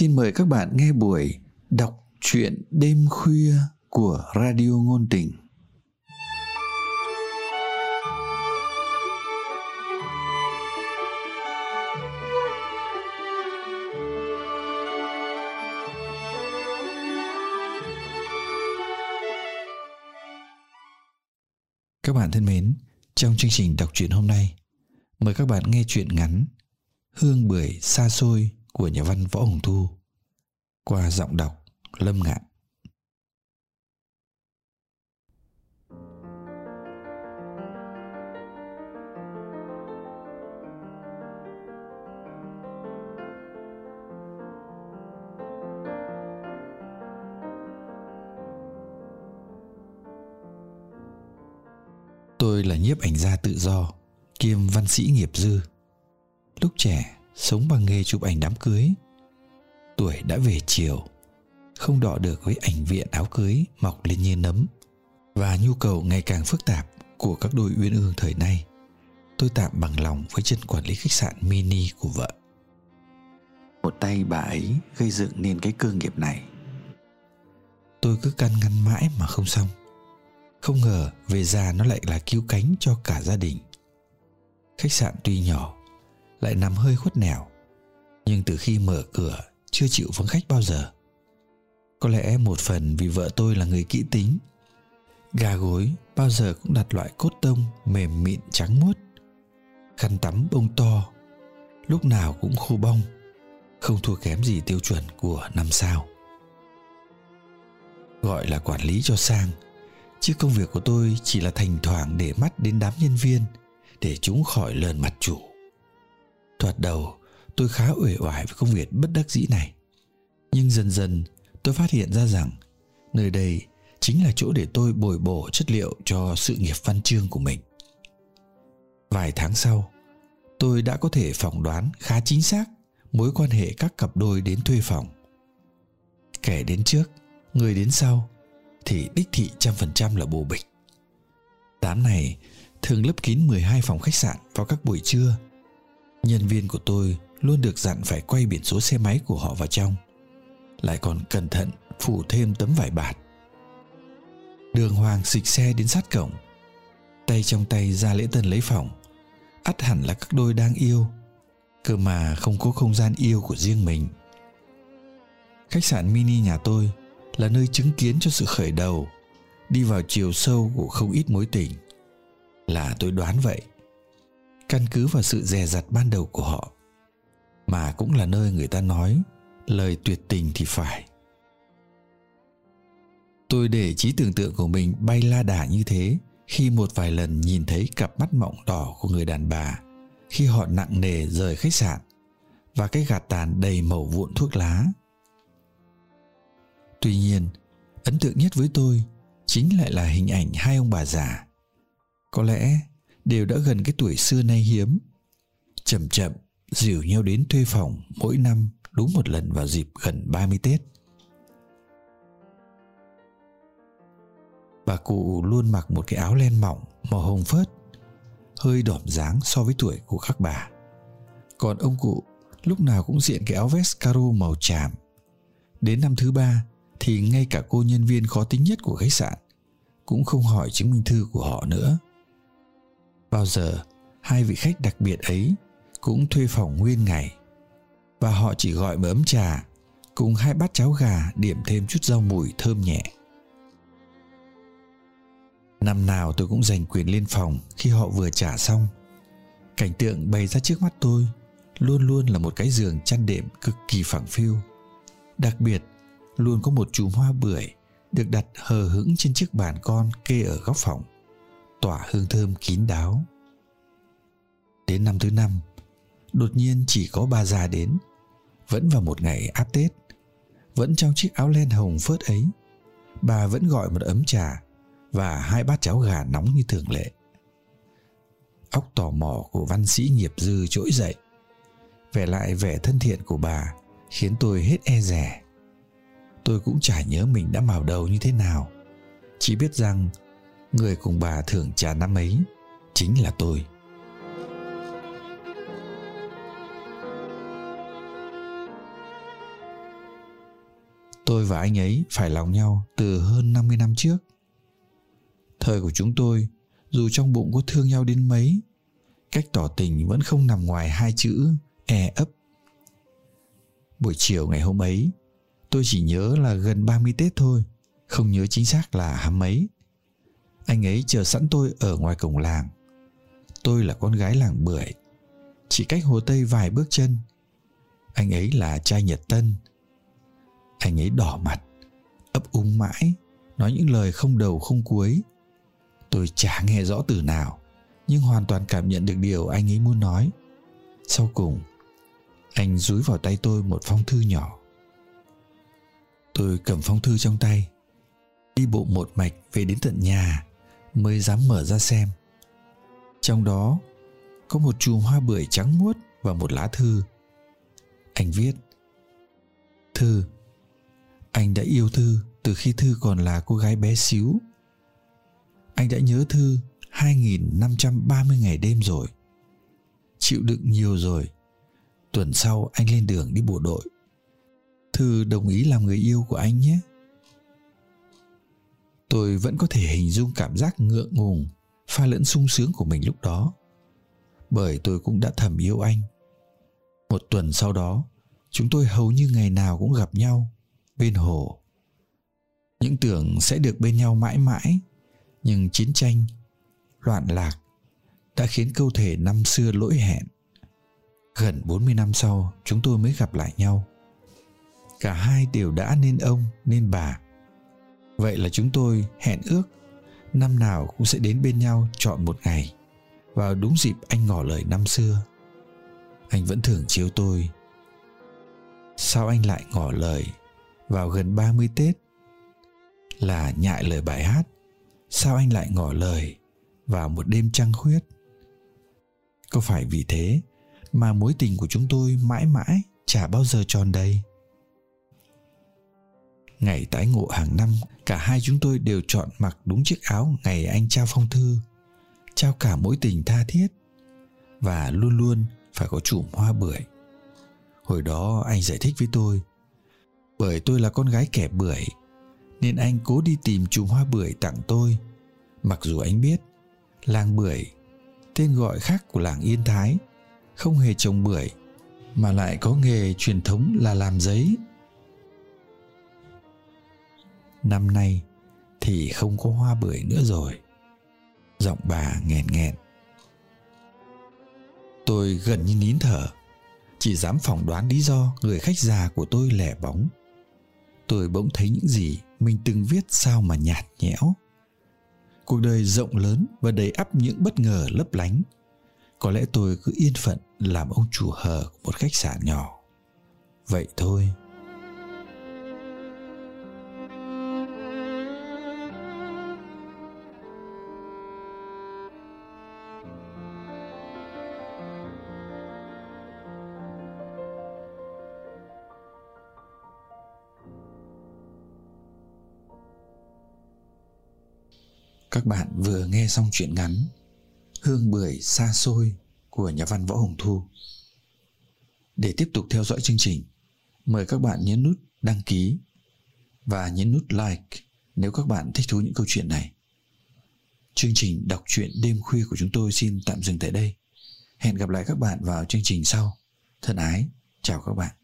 xin mời các bạn nghe buổi đọc truyện đêm khuya của Radio Ngôn Tình. Các bạn thân mến, trong chương trình đọc truyện hôm nay, mời các bạn nghe truyện ngắn Hương bưởi xa xôi của nhà văn Võ Hồng Thu qua giọng đọc Lâm Ngạn. Tôi là nhiếp ảnh gia tự do, kiêm văn sĩ nghiệp dư. Lúc trẻ, sống bằng nghề chụp ảnh đám cưới. Tuổi đã về chiều, không đọ được với ảnh viện áo cưới mọc lên như nấm và nhu cầu ngày càng phức tạp của các đôi uyên ương thời nay. Tôi tạm bằng lòng với chân quản lý khách sạn mini của vợ. Một tay bà ấy gây dựng nên cái cơ nghiệp này. Tôi cứ căn ngăn mãi mà không xong. Không ngờ về già nó lại là cứu cánh cho cả gia đình. Khách sạn tuy nhỏ lại nằm hơi khuất nẻo. Nhưng từ khi mở cửa, chưa chịu vắng khách bao giờ. Có lẽ một phần vì vợ tôi là người kỹ tính. Gà gối bao giờ cũng đặt loại cốt tông mềm mịn trắng muốt. Khăn tắm bông to, lúc nào cũng khô bong, không thua kém gì tiêu chuẩn của năm sao. Gọi là quản lý cho sang, chứ công việc của tôi chỉ là thành thoảng để mắt đến đám nhân viên, để chúng khỏi lờn mặt chủ thoạt đầu, tôi khá uể oải với công việc bất đắc dĩ này. Nhưng dần dần, tôi phát hiện ra rằng, nơi đây chính là chỗ để tôi bồi bổ chất liệu cho sự nghiệp văn chương của mình. Vài tháng sau, tôi đã có thể phỏng đoán khá chính xác mối quan hệ các cặp đôi đến thuê phòng. Kẻ đến trước, người đến sau thì đích thị trăm phần trăm là bồ bịch. Đám này thường lấp kín 12 phòng khách sạn vào các buổi trưa nhân viên của tôi luôn được dặn phải quay biển số xe máy của họ vào trong. Lại còn cẩn thận phủ thêm tấm vải bạt. Đường hoàng xịch xe đến sát cổng. Tay trong tay ra lễ tân lấy phòng. Ắt hẳn là các đôi đang yêu, cơ mà không có không gian yêu của riêng mình. Khách sạn mini nhà tôi là nơi chứng kiến cho sự khởi đầu, đi vào chiều sâu của không ít mối tình. Là tôi đoán vậy căn cứ vào sự dè dặt ban đầu của họ, mà cũng là nơi người ta nói lời tuyệt tình thì phải. Tôi để trí tưởng tượng của mình bay la đà như thế khi một vài lần nhìn thấy cặp mắt mọng đỏ của người đàn bà khi họ nặng nề rời khách sạn và cái gạt tàn đầy màu vụn thuốc lá. Tuy nhiên, ấn tượng nhất với tôi chính lại là hình ảnh hai ông bà già. Có lẽ đều đã gần cái tuổi xưa nay hiếm chậm chậm dìu nhau đến thuê phòng mỗi năm đúng một lần vào dịp gần 30 Tết. Bà cụ luôn mặc một cái áo len mỏng màu hồng phớt, hơi đỏm dáng so với tuổi của các bà. Còn ông cụ lúc nào cũng diện cái áo vest caro màu tràm. Đến năm thứ ba thì ngay cả cô nhân viên khó tính nhất của khách sạn cũng không hỏi chứng minh thư của họ nữa. Bao giờ hai vị khách đặc biệt ấy cũng thuê phòng nguyên ngày và họ chỉ gọi một ấm trà cùng hai bát cháo gà điểm thêm chút rau mùi thơm nhẹ. Năm nào tôi cũng giành quyền lên phòng khi họ vừa trả xong. Cảnh tượng bày ra trước mắt tôi luôn luôn là một cái giường chăn đệm cực kỳ phẳng phiu. Đặc biệt, luôn có một chùm hoa bưởi được đặt hờ hững trên chiếc bàn con kê ở góc phòng, tỏa hương thơm kín đáo. Đến năm thứ năm, đột nhiên chỉ có bà già đến. Vẫn vào một ngày áp tết vẫn trong chiếc áo len hồng phớt ấy. Bà vẫn gọi một ấm trà và hai bát cháo gà nóng như thường lệ. Óc tò mò của văn sĩ nghiệp dư trỗi dậy. Vẻ lại vẻ thân thiện của bà khiến tôi hết e rẻ tôi cũng chả nhớ mình đã mào đầu như thế nào. Chỉ biết rằng người cùng bà thưởng trà năm ấy chính là tôi Tôi và anh ấy phải lòng nhau từ hơn 50 năm trước. Thời của chúng tôi, dù trong bụng có thương nhau đến mấy, cách tỏ tình vẫn không nằm ngoài hai chữ e ấp. Buổi chiều ngày hôm ấy, tôi chỉ nhớ là gần 30 Tết thôi, không nhớ chính xác là hăm mấy. Anh ấy chờ sẵn tôi ở ngoài cổng làng. Tôi là con gái làng bưởi, chỉ cách Hồ Tây vài bước chân. Anh ấy là trai Nhật Tân. Anh ấy đỏ mặt, ấp úng mãi, nói những lời không đầu không cuối. Tôi chả nghe rõ từ nào, nhưng hoàn toàn cảm nhận được điều anh ấy muốn nói. Sau cùng, anh dúi vào tay tôi một phong thư nhỏ. Tôi cầm phong thư trong tay, đi bộ một mạch về đến tận nhà mới dám mở ra xem. Trong đó, có một chùm hoa bưởi trắng muốt và một lá thư. Anh viết, Thư, Anh đã yêu Thư từ khi Thư còn là cô gái bé xíu. Anh đã nhớ Thư 2.530 ngày đêm rồi. Chịu đựng nhiều rồi. Tuần sau anh lên đường đi bộ đội. Thư đồng ý làm người yêu của anh nhé. Tôi vẫn có thể hình dung cảm giác ngượng ngùng, pha lẫn sung sướng của mình lúc đó. Bởi tôi cũng đã thầm yêu anh. Một tuần sau đó chúng tôi hầu như ngày nào cũng gặp nhau bên hồ. Những tưởng sẽ được bên nhau mãi mãi nhưng chiến tranh loạn lạc đã khiến câu thể năm xưa lỗi hẹn. Gần 40 năm sau chúng tôi mới gặp lại nhau. Cả hai đều đã nên ông nên bà vậy là chúng tôi hẹn ước năm nào cũng sẽ đến bên nhau chọn một ngày. Vào đúng dịp anh ngỏ lời năm xưa, anh vẫn thường chiếu tôi. Sao anh lại ngỏ lời vào gần 30 Tết? Là nhại lời bài hát. Sao anh lại ngỏ lời vào một đêm trăng khuyết? Có phải vì thế mà mối tình của chúng tôi mãi mãi chả bao giờ tròn đầy? Ngày tái ngộ hàng năm, cả hai chúng tôi đều chọn mặc đúng chiếc áo ngày anh trao phong thư, trao cả mối tình tha thiết và luôn luôn phải có chùm hoa bưởi. Hồi đó anh giải thích với tôi, bởi tôi là con gái kẻ bưởi, nên anh cố đi tìm chùm hoa bưởi tặng tôi. Mặc dù anh biết, làng bưởi, tên gọi khác của làng yên thái, không hề trồng bưởi, mà lại có nghề truyền thống là làm giấy năm nay thì không có hoa bưởi nữa rồi. Giọng bà nghẹn nghẹn. Tôi gần như nín thở, chỉ dám phỏng đoán lý do người khách già của tôi lẻ bóng. Tôi bỗng thấy những gì mình từng viết sao mà nhạt nhẽo. Cuộc đời rộng lớn và đầy ắp những bất ngờ lấp lánh. Có lẽ tôi cứ yên phận làm ông chủ hờ của một khách sạn nhỏ. Vậy thôi. Các bạn vừa nghe xong chuyện ngắn Hương bưởi xa xôi của nhà văn Võ Hồng Thu. Để tiếp tục theo dõi chương trình, mời các bạn nhấn nút đăng ký và nhấn nút like nếu các bạn thích thú những câu chuyện này. Chương trình đọc truyện đêm khuya của chúng tôi xin tạm dừng tại đây. Hẹn gặp lại các bạn vào chương trình sau. Thân ái, chào các bạn.